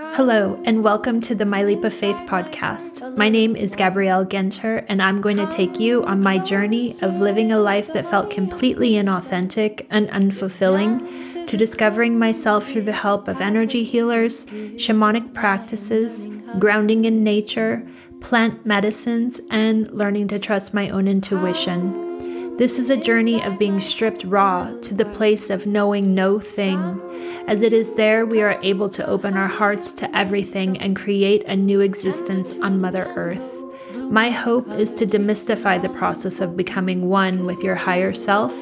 Hello, and welcome to the My Leap of Faith podcast. My name is Gabrielle Genter, and I'm going to take you on my journey of living a life that felt completely inauthentic and unfulfilling to discovering myself through the help of energy healers, shamanic practices, grounding in nature, plant medicines, and learning to trust my own intuition. This is a journey of being stripped raw to the place of knowing no thing. As it is there, we are able to open our hearts to everything and create a new existence on Mother Earth. My hope is to demystify the process of becoming one with your higher self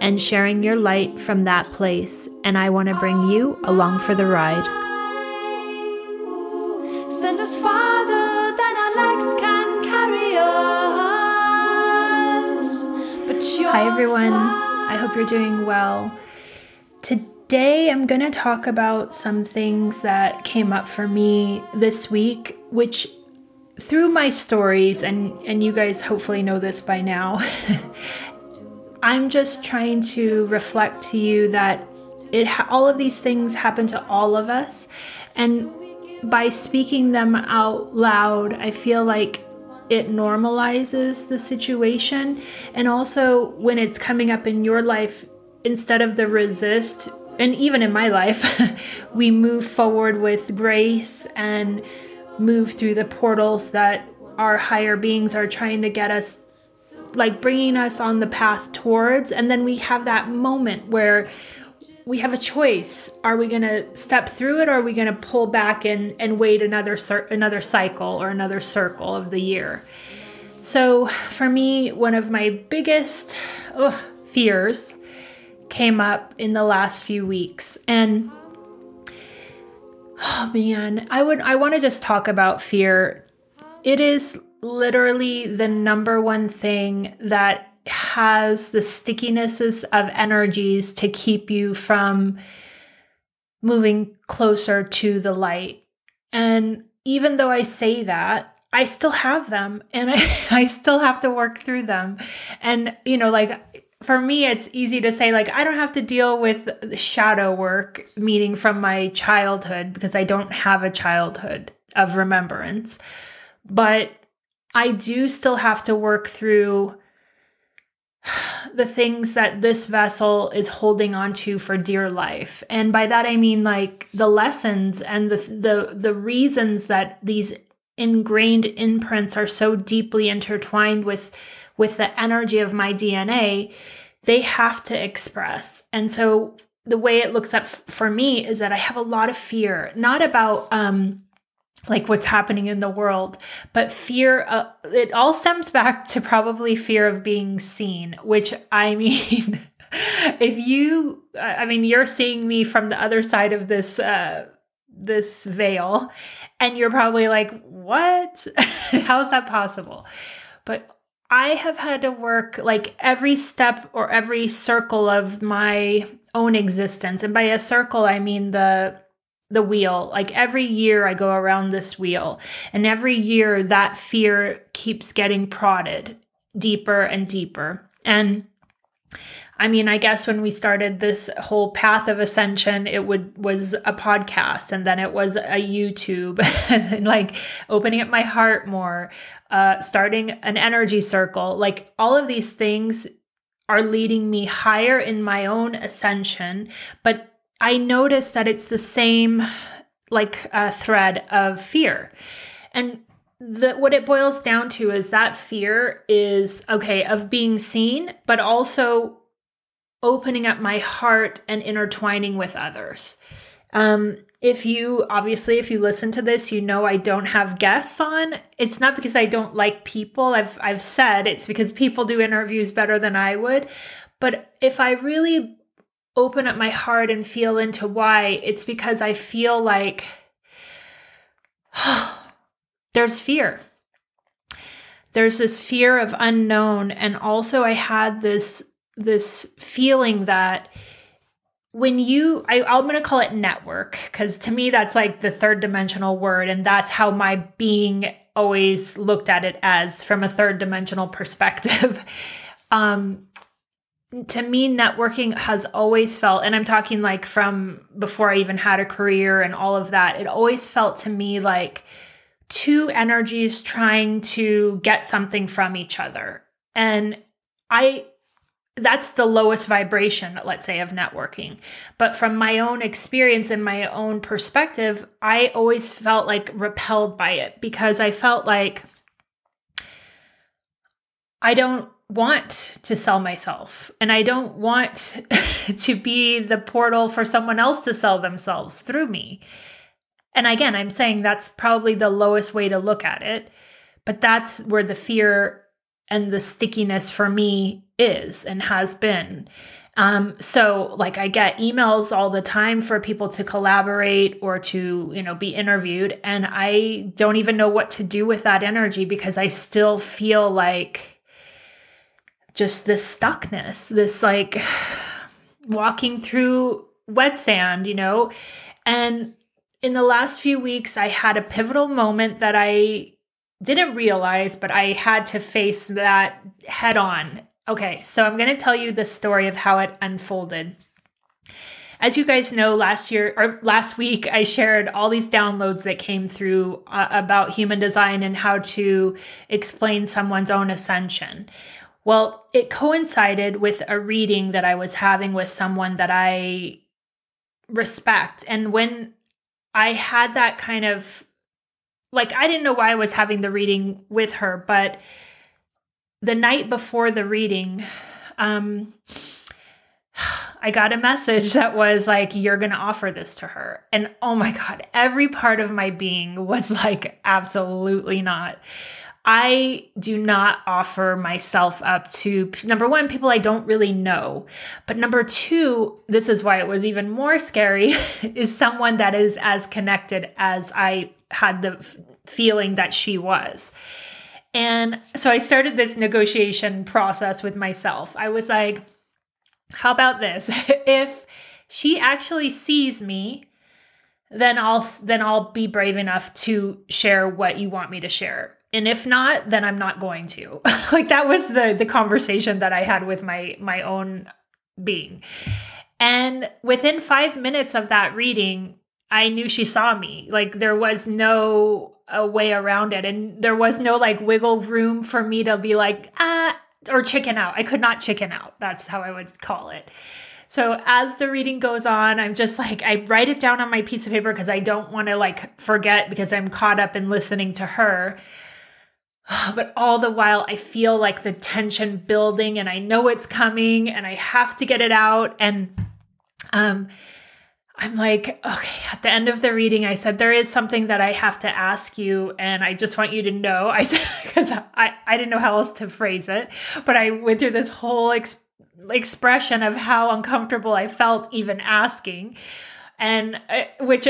and sharing your light from that place. And I want to bring you along for the ride. Send us farther than our legs can carry us. But Hi, everyone. I hope you're doing well. Today, I'm going to talk about some things that came up for me this week, which through my stories, and, and you guys hopefully know this by now, I'm just trying to reflect to you that it all of these things happen to all of us. And by speaking them out loud, I feel like it normalizes the situation. And also, when it's coming up in your life, instead of the resist, and even in my life, we move forward with grace and move through the portals that our higher beings are trying to get us, like bringing us on the path towards. And then we have that moment where we have a choice. Are we going to step through it or are we going to pull back and, and wait another, another cycle or another circle of the year? So, for me, one of my biggest fears came up in the last few weeks. And oh man, I would I want to just talk about fear. It is literally the number one thing that has the stickinesses of energies to keep you from moving closer to the light. And even though I say that, I still have them and I, I still have to work through them. And, you know, like for me, it's easy to say, like, I don't have to deal with shadow work, meaning from my childhood, because I don't have a childhood of remembrance. But I do still have to work through the things that this vessel is holding on to for dear life. And by that I mean like the lessons and the the the reasons that these ingrained imprints are so deeply intertwined with with the energy of my DNA, they have to express. And so the way it looks up for me is that I have a lot of fear, not about um like what's happening in the world but fear uh, it all stems back to probably fear of being seen which i mean if you i mean you're seeing me from the other side of this uh this veil and you're probably like what how is that possible but i have had to work like every step or every circle of my own existence and by a circle i mean the the wheel. Like every year I go around this wheel, and every year that fear keeps getting prodded deeper and deeper. And I mean, I guess when we started this whole path of ascension, it would was a podcast and then it was a YouTube and then like opening up my heart more, uh, starting an energy circle. Like all of these things are leading me higher in my own ascension, but I noticed that it's the same like uh, thread of fear. And the, what it boils down to is that fear is okay of being seen, but also opening up my heart and intertwining with others. Um, if you obviously, if you listen to this, you know I don't have guests on. It's not because I don't like people. I've I've said it's because people do interviews better than I would. But if I really open up my heart and feel into why, it's because I feel like there's fear. There's this fear of unknown and also I had this this feeling that when you I, i'm going to call it network because to me that's like the third dimensional word and that's how my being always looked at it as from a third dimensional perspective um to me, networking has always felt, and I'm talking like from before I even had a career and all of that, it always felt to me like two energies trying to get something from each other. And I, that's the lowest vibration, let's say, of networking. But from my own experience and my own perspective, I always felt like repelled by it because I felt like I don't want to sell myself and I don't want to be the portal for someone else to sell themselves through me. And again, I'm saying that's probably the lowest way to look at it, but that's where the fear and the stickiness for me is and has been. Um, so like I get emails all the time for people to collaborate or to, you know, be interviewed. And I don't even know what to do with that energy because I still feel like just this stuckness, this like walking through wet sand, you know? And in the last few weeks, I had a pivotal moment that I didn't realize, but I had to face that head on. Okay, so I'm going to tell you the story of how it unfolded. As you guys know, last year or last week, I shared all these downloads that came through uh, about human design and how to explain someone's own ascension. Well, it coincided with a reading that I was having with someone that I respect. And when I had that kind of like, I didn't know why I was having the reading with her, but the night before the reading, um, I got a message that was like, You're going to offer this to her. And oh my God, every part of my being was like, Absolutely not. I do not offer myself up to number one, people I don't really know. But number two, this is why it was even more scary, is someone that is as connected as I had the feeling that she was. And so I started this negotiation process with myself. I was like, how about this? if she actually sees me, then I'll then I'll be brave enough to share what you want me to share and if not then i'm not going to like that was the the conversation that i had with my my own being and within 5 minutes of that reading i knew she saw me like there was no a way around it. And there was no like wiggle room for me to be like ah or chicken out. I could not chicken out. That's how i would call it. So as the reading goes on, I'm just like, I write it down on my piece of paper because I don't want to like forget because I'm caught up in listening to her. but all the while I feel like the tension building and I know it's coming and I have to get it out. And um I'm like, okay, at the end of the reading, I said, there is something that I have to ask you, and I just want you to know. I said, because I, I didn't know how else to phrase it, but I went through this whole ex- expression of how uncomfortable I felt even asking, and uh, which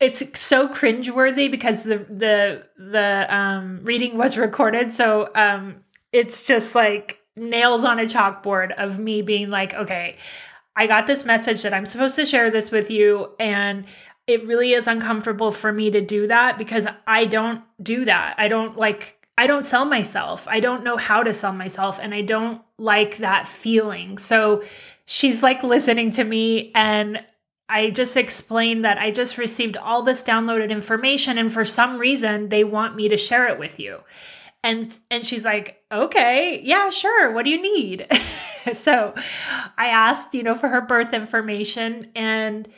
it's so cringeworthy because the the the um reading was recorded so um it's just like nails on a chalkboard of me being like okay i got this message that i'm supposed to share this with you and it really is uncomfortable for me to do that because i don't do that. I don't like i don't sell myself. I don't know how to sell myself and i don't like that feeling. So she's like listening to me and I just explained that I just received all this downloaded information and for some reason they want me to share it with you. And and she's like, "Okay, yeah, sure. What do you need?" so I asked, you know, for her birth information and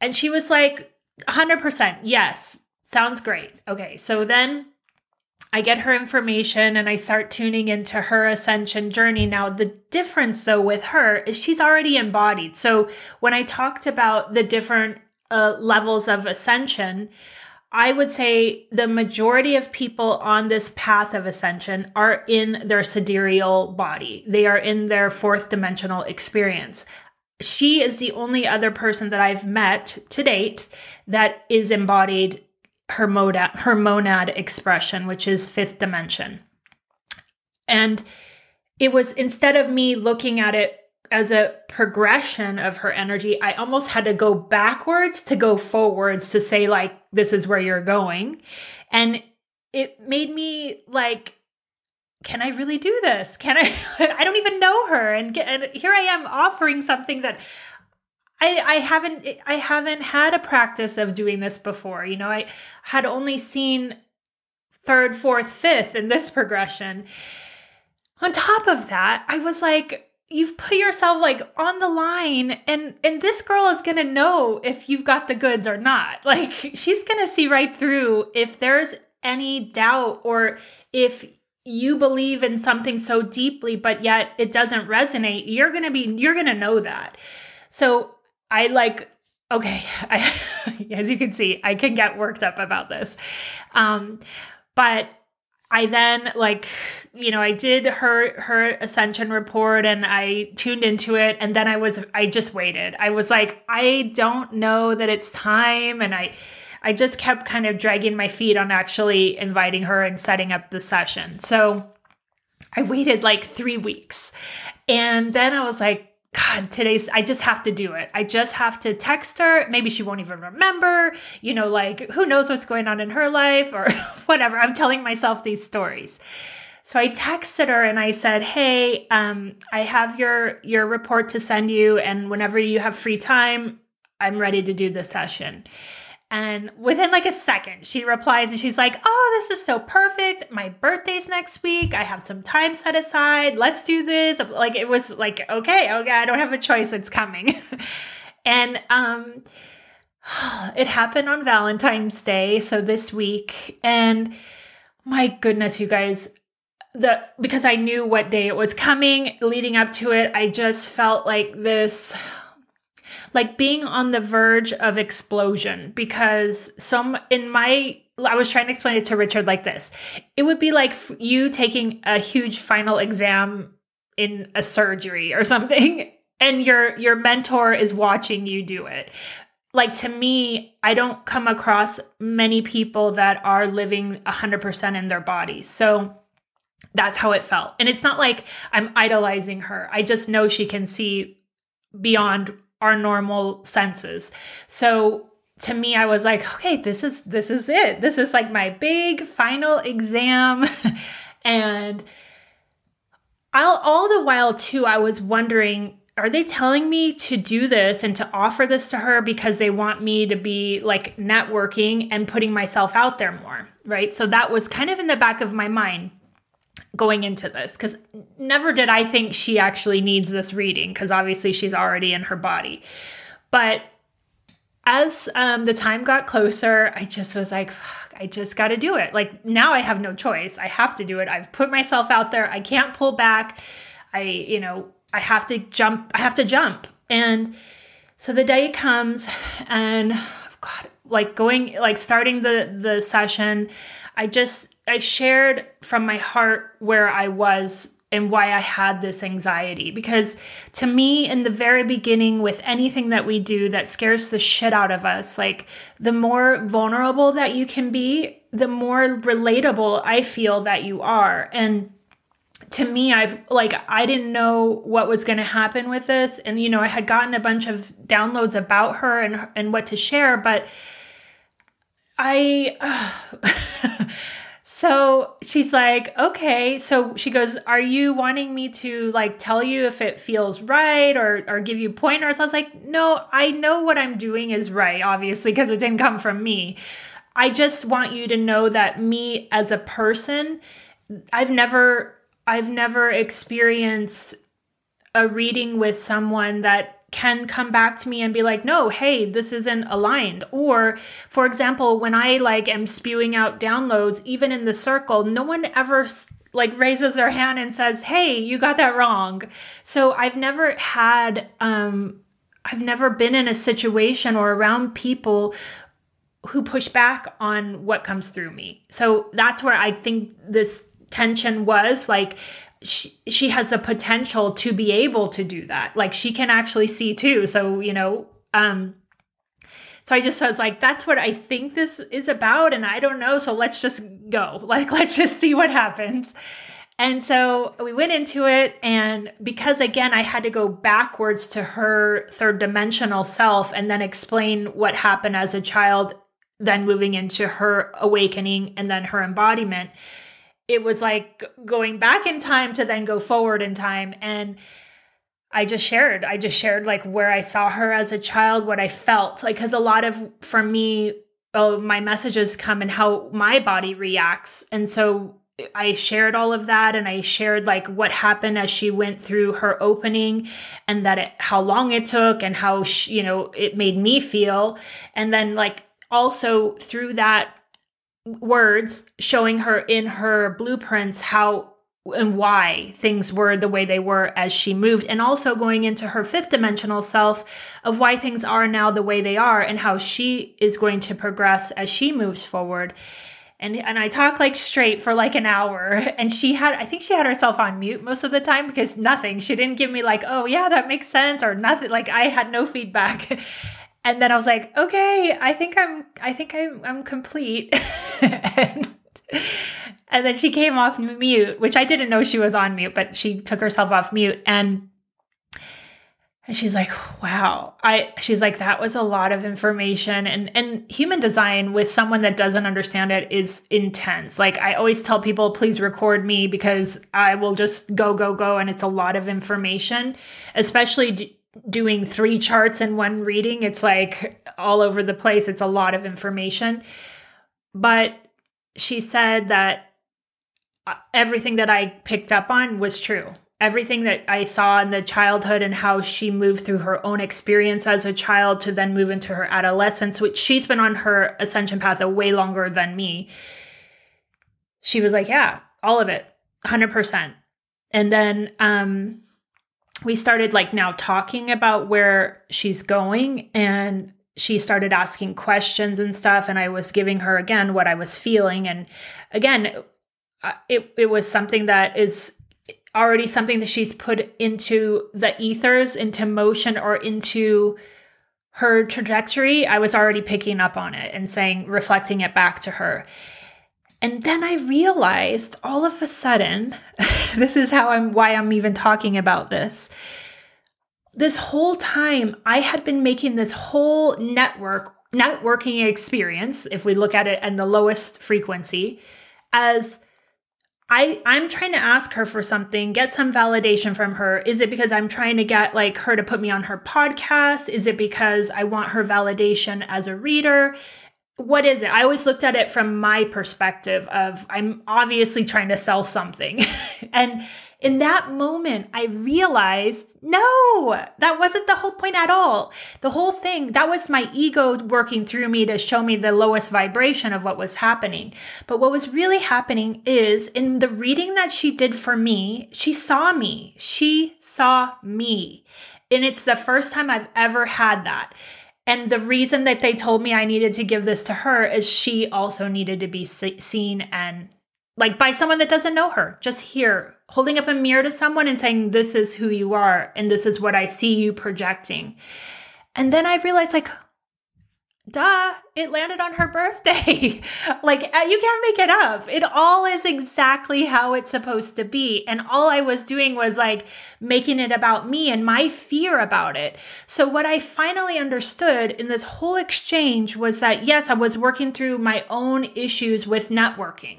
and she was like, "100%. Yes. Sounds great." Okay. So then I get her information and I start tuning into her ascension journey. Now, the difference though with her is she's already embodied. So when I talked about the different uh, levels of ascension, I would say the majority of people on this path of ascension are in their sidereal body. They are in their fourth dimensional experience. She is the only other person that I've met to date that is embodied her monad, her monad expression, which is fifth dimension. And it was instead of me looking at it as a progression of her energy, I almost had to go backwards to go forwards to say, like, this is where you're going. And it made me like can I really do this? Can I? I don't even know her, and, get, and here I am offering something that I, I haven't I haven't had a practice of doing this before. You know, I had only seen third, fourth, fifth in this progression. On top of that, I was like, you've put yourself like on the line and and this girl is going to know if you've got the goods or not. Like she's going to see right through if there's any doubt or if you believe in something so deeply but yet it doesn't resonate you're going to be you're going to know that so i like okay I, as you can see i can get worked up about this um but i then like you know i did her her ascension report and i tuned into it and then i was i just waited i was like i don't know that it's time and i I just kept kind of dragging my feet on actually inviting her and setting up the session. So I waited like three weeks. And then I was like, God, today's, I just have to do it. I just have to text her. Maybe she won't even remember, you know, like who knows what's going on in her life or whatever. I'm telling myself these stories. So I texted her and I said, "Hey, um, I have your your report to send you, and whenever you have free time, I'm ready to do the session." And within like a second, she replies and she's like, Oh, this is so perfect. My birthday's next week. I have some time set aside. Let's do this. Like it was like, okay, okay, I don't have a choice. It's coming. and um it happened on Valentine's Day, so this week. And my goodness, you guys, the because I knew what day it was coming leading up to it, I just felt like this like being on the verge of explosion because some in my I was trying to explain it to Richard like this. It would be like you taking a huge final exam in a surgery or something and your your mentor is watching you do it. Like to me, I don't come across many people that are living 100% in their bodies. So that's how it felt. And it's not like I'm idolizing her. I just know she can see beyond our normal senses. So to me I was like, okay, this is this is it. This is like my big final exam and I'll, all the while too I was wondering are they telling me to do this and to offer this to her because they want me to be like networking and putting myself out there more, right? So that was kind of in the back of my mind going into this because never did I think she actually needs this reading because obviously she's already in her body. But as um, the time got closer, I just was like, I just got to do it. Like now I have no choice. I have to do it. I've put myself out there. I can't pull back. I, you know, I have to jump. I have to jump. And so the day comes and God, like going, like starting the, the session, I just I shared from my heart where I was and why I had this anxiety. Because to me, in the very beginning, with anything that we do that scares the shit out of us, like the more vulnerable that you can be, the more relatable I feel that you are. And to me, I've like, I didn't know what was going to happen with this. And, you know, I had gotten a bunch of downloads about her and, and what to share, but I. Uh, So she's like, okay. So she goes, Are you wanting me to like tell you if it feels right or or give you pointers? I was like, No, I know what I'm doing is right, obviously, because it didn't come from me. I just want you to know that me as a person, I've never I've never experienced a reading with someone that can come back to me and be like, no, hey, this isn't aligned. Or, for example, when I like am spewing out downloads, even in the circle, no one ever like raises their hand and says, hey, you got that wrong. So I've never had, um, I've never been in a situation or around people who push back on what comes through me. So that's where I think this tension was like she, she has the potential to be able to do that. Like she can actually see too. So, you know, um, so I just was like, that's what I think this is about. And I don't know. So let's just go. Like, let's just see what happens. And so we went into it. And because again, I had to go backwards to her third dimensional self and then explain what happened as a child, then moving into her awakening and then her embodiment it was like going back in time to then go forward in time. And I just shared, I just shared like where I saw her as a child, what I felt like, cause a lot of, for me, oh, my messages come and how my body reacts. And so I shared all of that and I shared like what happened as she went through her opening and that it, how long it took and how she, you know it made me feel and then like also through that words showing her in her blueprints how and why things were the way they were as she moved and also going into her fifth dimensional self of why things are now the way they are and how she is going to progress as she moves forward. And and I talk like straight for like an hour. And she had I think she had herself on mute most of the time because nothing. She didn't give me like oh yeah that makes sense or nothing. Like I had no feedback and then I was like okay I think I'm I think I'm I'm complete and and then she came off mute which I didn't know she was on mute but she took herself off mute and and she's like, wow. I she's like, that was a lot of information. And and human design with someone that doesn't understand it is intense. Like I always tell people, please record me because I will just go, go, go. And it's a lot of information, especially doing three charts in one reading. It's like all over the place. It's a lot of information. But she said that uh, everything that I picked up on was true everything that I saw in the childhood and how she moved through her own experience as a child to then move into her adolescence, which she's been on her ascension path a way longer than me. She was like, Yeah, all of it, 100%. And then um, we started like now talking about where she's going and she started asking questions and stuff and i was giving her again what i was feeling and again uh, it, it was something that is already something that she's put into the ethers, into motion, or into her trajectory, I was already picking up on it and saying, reflecting it back to her. And then I realized all of a sudden, this is how I'm why I'm even talking about this. This whole time I had been making this whole network networking experience, if we look at it in the lowest frequency, as I I'm trying to ask her for something, get some validation from her. Is it because I'm trying to get like her to put me on her podcast? Is it because I want her validation as a reader? What is it? I always looked at it from my perspective of I'm obviously trying to sell something. and in that moment, I realized no, that wasn't the whole point at all. The whole thing, that was my ego working through me to show me the lowest vibration of what was happening. But what was really happening is in the reading that she did for me, she saw me. She saw me. And it's the first time I've ever had that. And the reason that they told me I needed to give this to her is she also needed to be seen and like by someone that doesn't know her, just here, holding up a mirror to someone and saying, This is who you are, and this is what I see you projecting. And then I realized, like, duh, it landed on her birthday. like, uh, you can't make it up. It all is exactly how it's supposed to be. And all I was doing was like making it about me and my fear about it. So, what I finally understood in this whole exchange was that, yes, I was working through my own issues with networking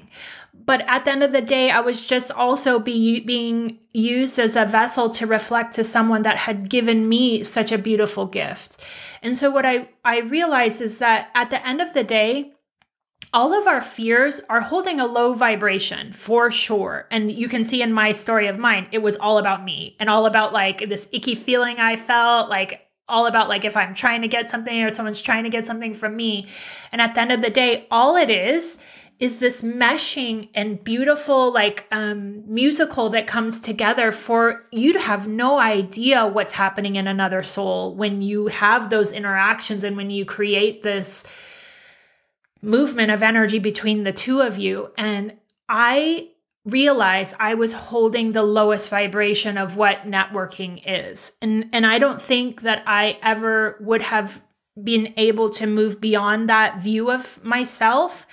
but at the end of the day, I was just also be, being used as a vessel to reflect to someone that had given me such a beautiful gift. And so what I, I realized is that at the end of the day, all of our fears are holding a low vibration for sure. And you can see in my story of mine, it was all about me and all about like this icky feeling I felt, like all about like if I'm trying to get something or someone's trying to get something from me. And at the end of the day, all it is is this meshing and beautiful like um, musical that comes together for you to have no idea what's happening in another soul when you have those interactions and when you create this movement of energy between the two of you. And i realized i was holding the lowest vibration of what networking is. And and i don't think that i ever would have been able to move beyond that view of myself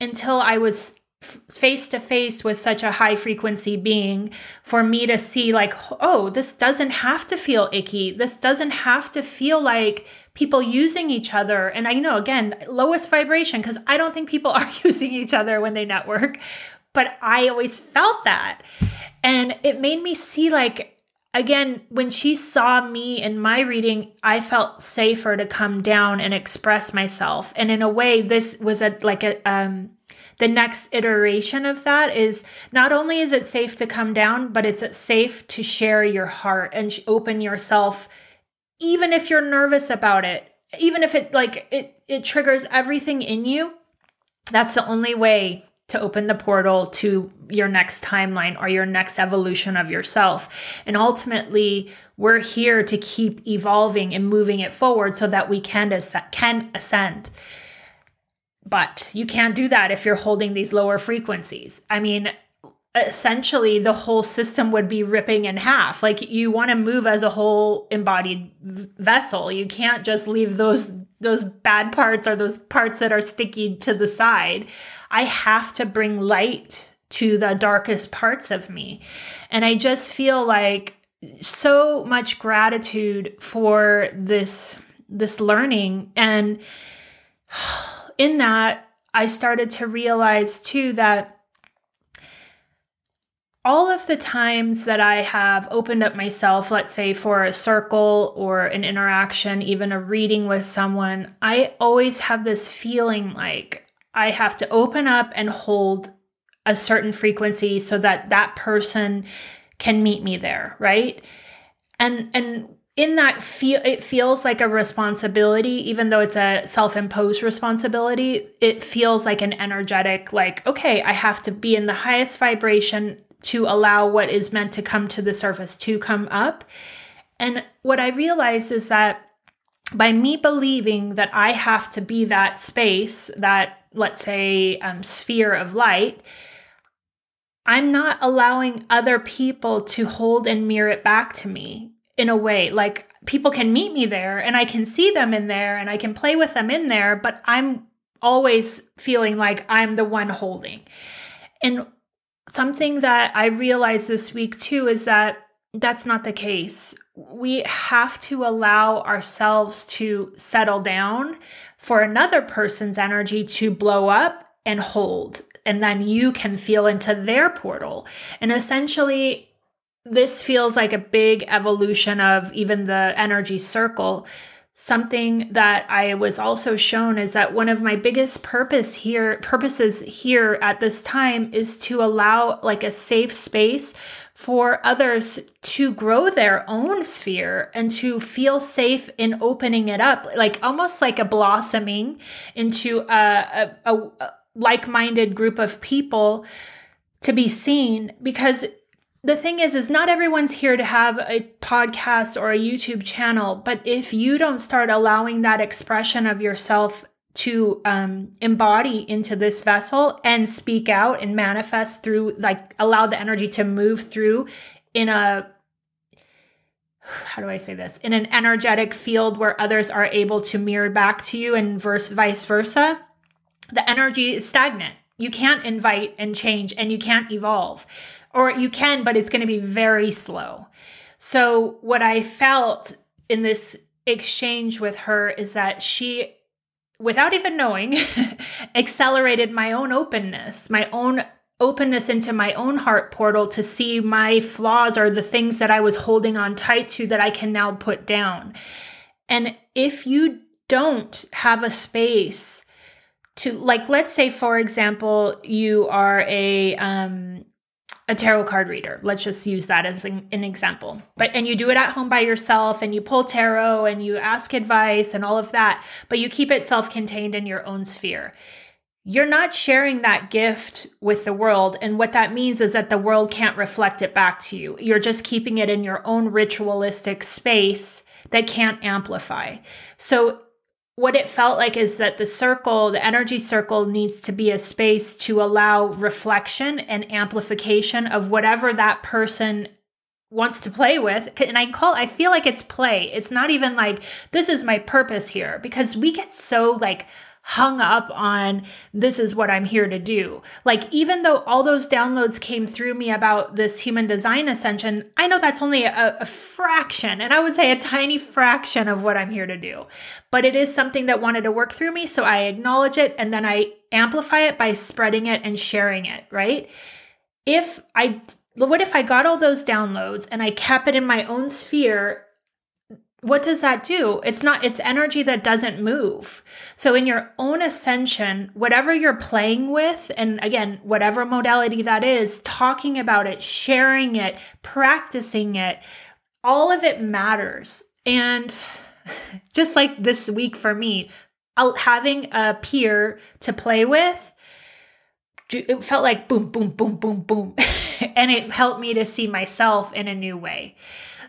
until I was face to face with such a high frequency being for me to see like oh this doesn't have to feel icky this doesn't have to feel like people using each other and i know again lowest vibration because i don't think people are using each other when they network but I always felt that. And it made me see like again, when she saw me in my reading, I felt safer to come down and express myself. And in a way, this was a like a um the next iteration of that is not only is it safe to come down, but it's safe to share your heart and open yourself, even if you're nervous about it, even if it like it it triggers everything in you. That's the only way to open the portal to your next timeline or your next evolution of yourself. And ultimately, we're here to keep evolving and moving it forward so that we can ascend, can ascend. But you can't do that if you're holding these lower frequencies. I mean, essentially the whole system would be ripping in half. Like you want to move as a whole embodied vessel. You can't just leave those those bad parts or those parts that are sticky to the side. I have to bring light to the darkest parts of me. And I just feel like so much gratitude for this this learning and in that I started to realize too that all of the times that I have opened up myself, let's say for a circle or an interaction, even a reading with someone, I always have this feeling like I have to open up and hold a certain frequency so that that person can meet me there, right? And and in that feel it feels like a responsibility even though it's a self-imposed responsibility it feels like an energetic like okay i have to be in the highest vibration to allow what is meant to come to the surface to come up and what i realized is that by me believing that i have to be that space that let's say, um, sphere of light, I'm not allowing other people to hold and mirror it back to me in a way. Like people can meet me there and I can see them in there and I can play with them in there, but I'm always feeling like I'm the one holding. And something that I realized this week too is that that's not the case. We have to allow ourselves to settle down for another person's energy to blow up and hold. And then you can feel into their portal. And essentially, this feels like a big evolution of even the energy circle. Something that I was also shown is that one of my biggest purpose here purposes here at this time is to allow like a safe space for others to grow their own sphere and to feel safe in opening it up, like almost like a blossoming into a, a, a like minded group of people to be seen. Because the thing is, is not everyone's here to have a podcast or a YouTube channel, but if you don't start allowing that expression of yourself to um, embody into this vessel and speak out and manifest through, like, allow the energy to move through in a how do I say this? In an energetic field where others are able to mirror back to you and verse, vice versa, the energy is stagnant. You can't invite and change and you can't evolve. Or you can, but it's going to be very slow. So, what I felt in this exchange with her is that she without even knowing, accelerated my own openness, my own openness into my own heart portal to see my flaws or the things that I was holding on tight to that I can now put down. And if you don't have a space to like let's say for example you are a um a tarot card reader. Let's just use that as an, an, example. But and you do it at home by yourself and you pull tarot and you ask advice and all of that, but you keep it self-contained in your own sphere. You're not sharing that gift with the world and what that means is that the world can't reflect it back to you. You're just keeping it in your own ritualistic space that can't amplify. So what it felt like is that the circle, the energy circle needs to be a space to allow reflection and amplification of whatever that person wants to play with. And I call, I feel like it's play. It's not even like, this is my purpose here because we get so like hung up on this is what I'm here to do. Like, even though all those downloads came through me about this human design ascension, I know that's only a, a, fraction, and I would say a tiny fraction of what I'm here to do. But it is something that wanted to work through me. So I acknowledge it and then I amplify it by spreading it and sharing it, right? If I, what if I got all those downloads and I kept it in my own sphere what does that do? It's not, it's energy that doesn't move. So, in your own ascension, whatever you're playing with, and again, whatever modality that is, talking about it, sharing it, practicing it, all of it matters. And just like this week for me, having a peer to play with, it felt like boom, boom, boom, boom, boom. and it helped me to see myself in a new way.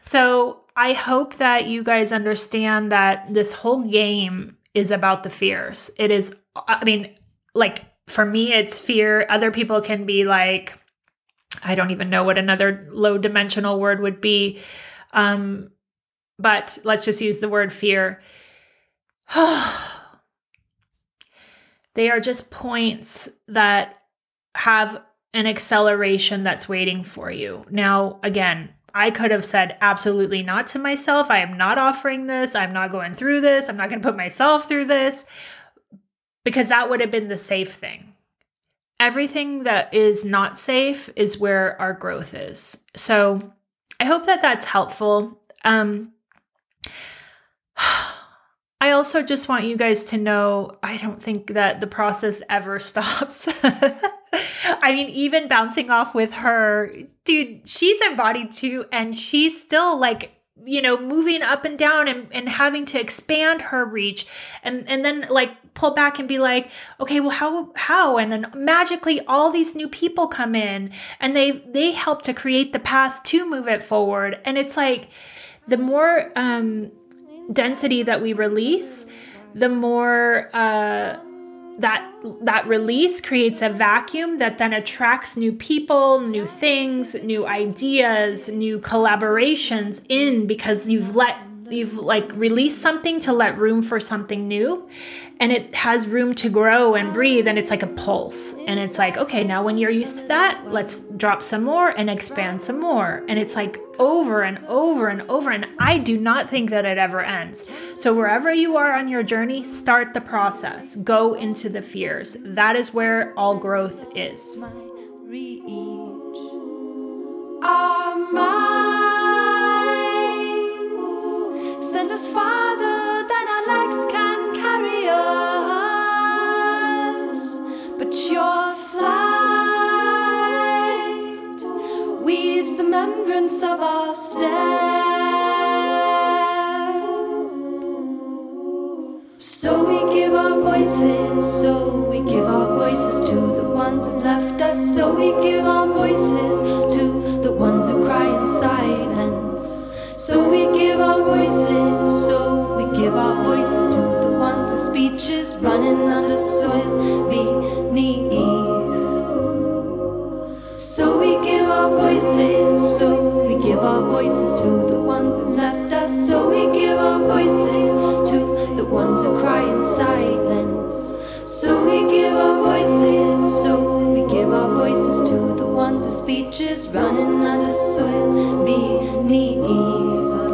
So, I hope that you guys understand that this whole game is about the fears. It is, I mean, like for me, it's fear. Other people can be like, I don't even know what another low dimensional word would be. Um, but let's just use the word fear. they are just points that have an acceleration that's waiting for you. Now, again, I could have said absolutely not to myself. I am not offering this. I'm not going through this. I'm not going to put myself through this because that would have been the safe thing. Everything that is not safe is where our growth is. So I hope that that's helpful. Um, I also just want you guys to know I don't think that the process ever stops. I mean, even bouncing off with her, dude, she's embodied too, and she's still like you know moving up and down and, and having to expand her reach and and then like pull back and be like okay well how how? And then magically all these new people come in and they they help to create the path to move it forward. And it's like the more um density that we release the more uh that that release creates a vacuum that then attracts new people, new things, new ideas, new collaborations in because you've let you've like released something to let room for something new and it has room to grow and breathe and it's like a pulse. And it's like okay now when you're used to that let's drop some more and expand some more. And it's like over and over and over and i do not think that it ever ends. So wherever you are on your journey start the process. Go into the fears. That is where all growth is. Send us weaves the membrance of our step. So we give our voices, so we give our voices to the ones who've left us. So we give our voices to the ones who cry in silence. So we give our voices, so we give our voices to the ones whose speech is running under soil beneath. So we give our voices, give our voices to the ones who left us. So we give our voices to the ones who cry in silence. So we give our voices, so we give our voices to the ones whose speech is running under soil beneath. Subtle,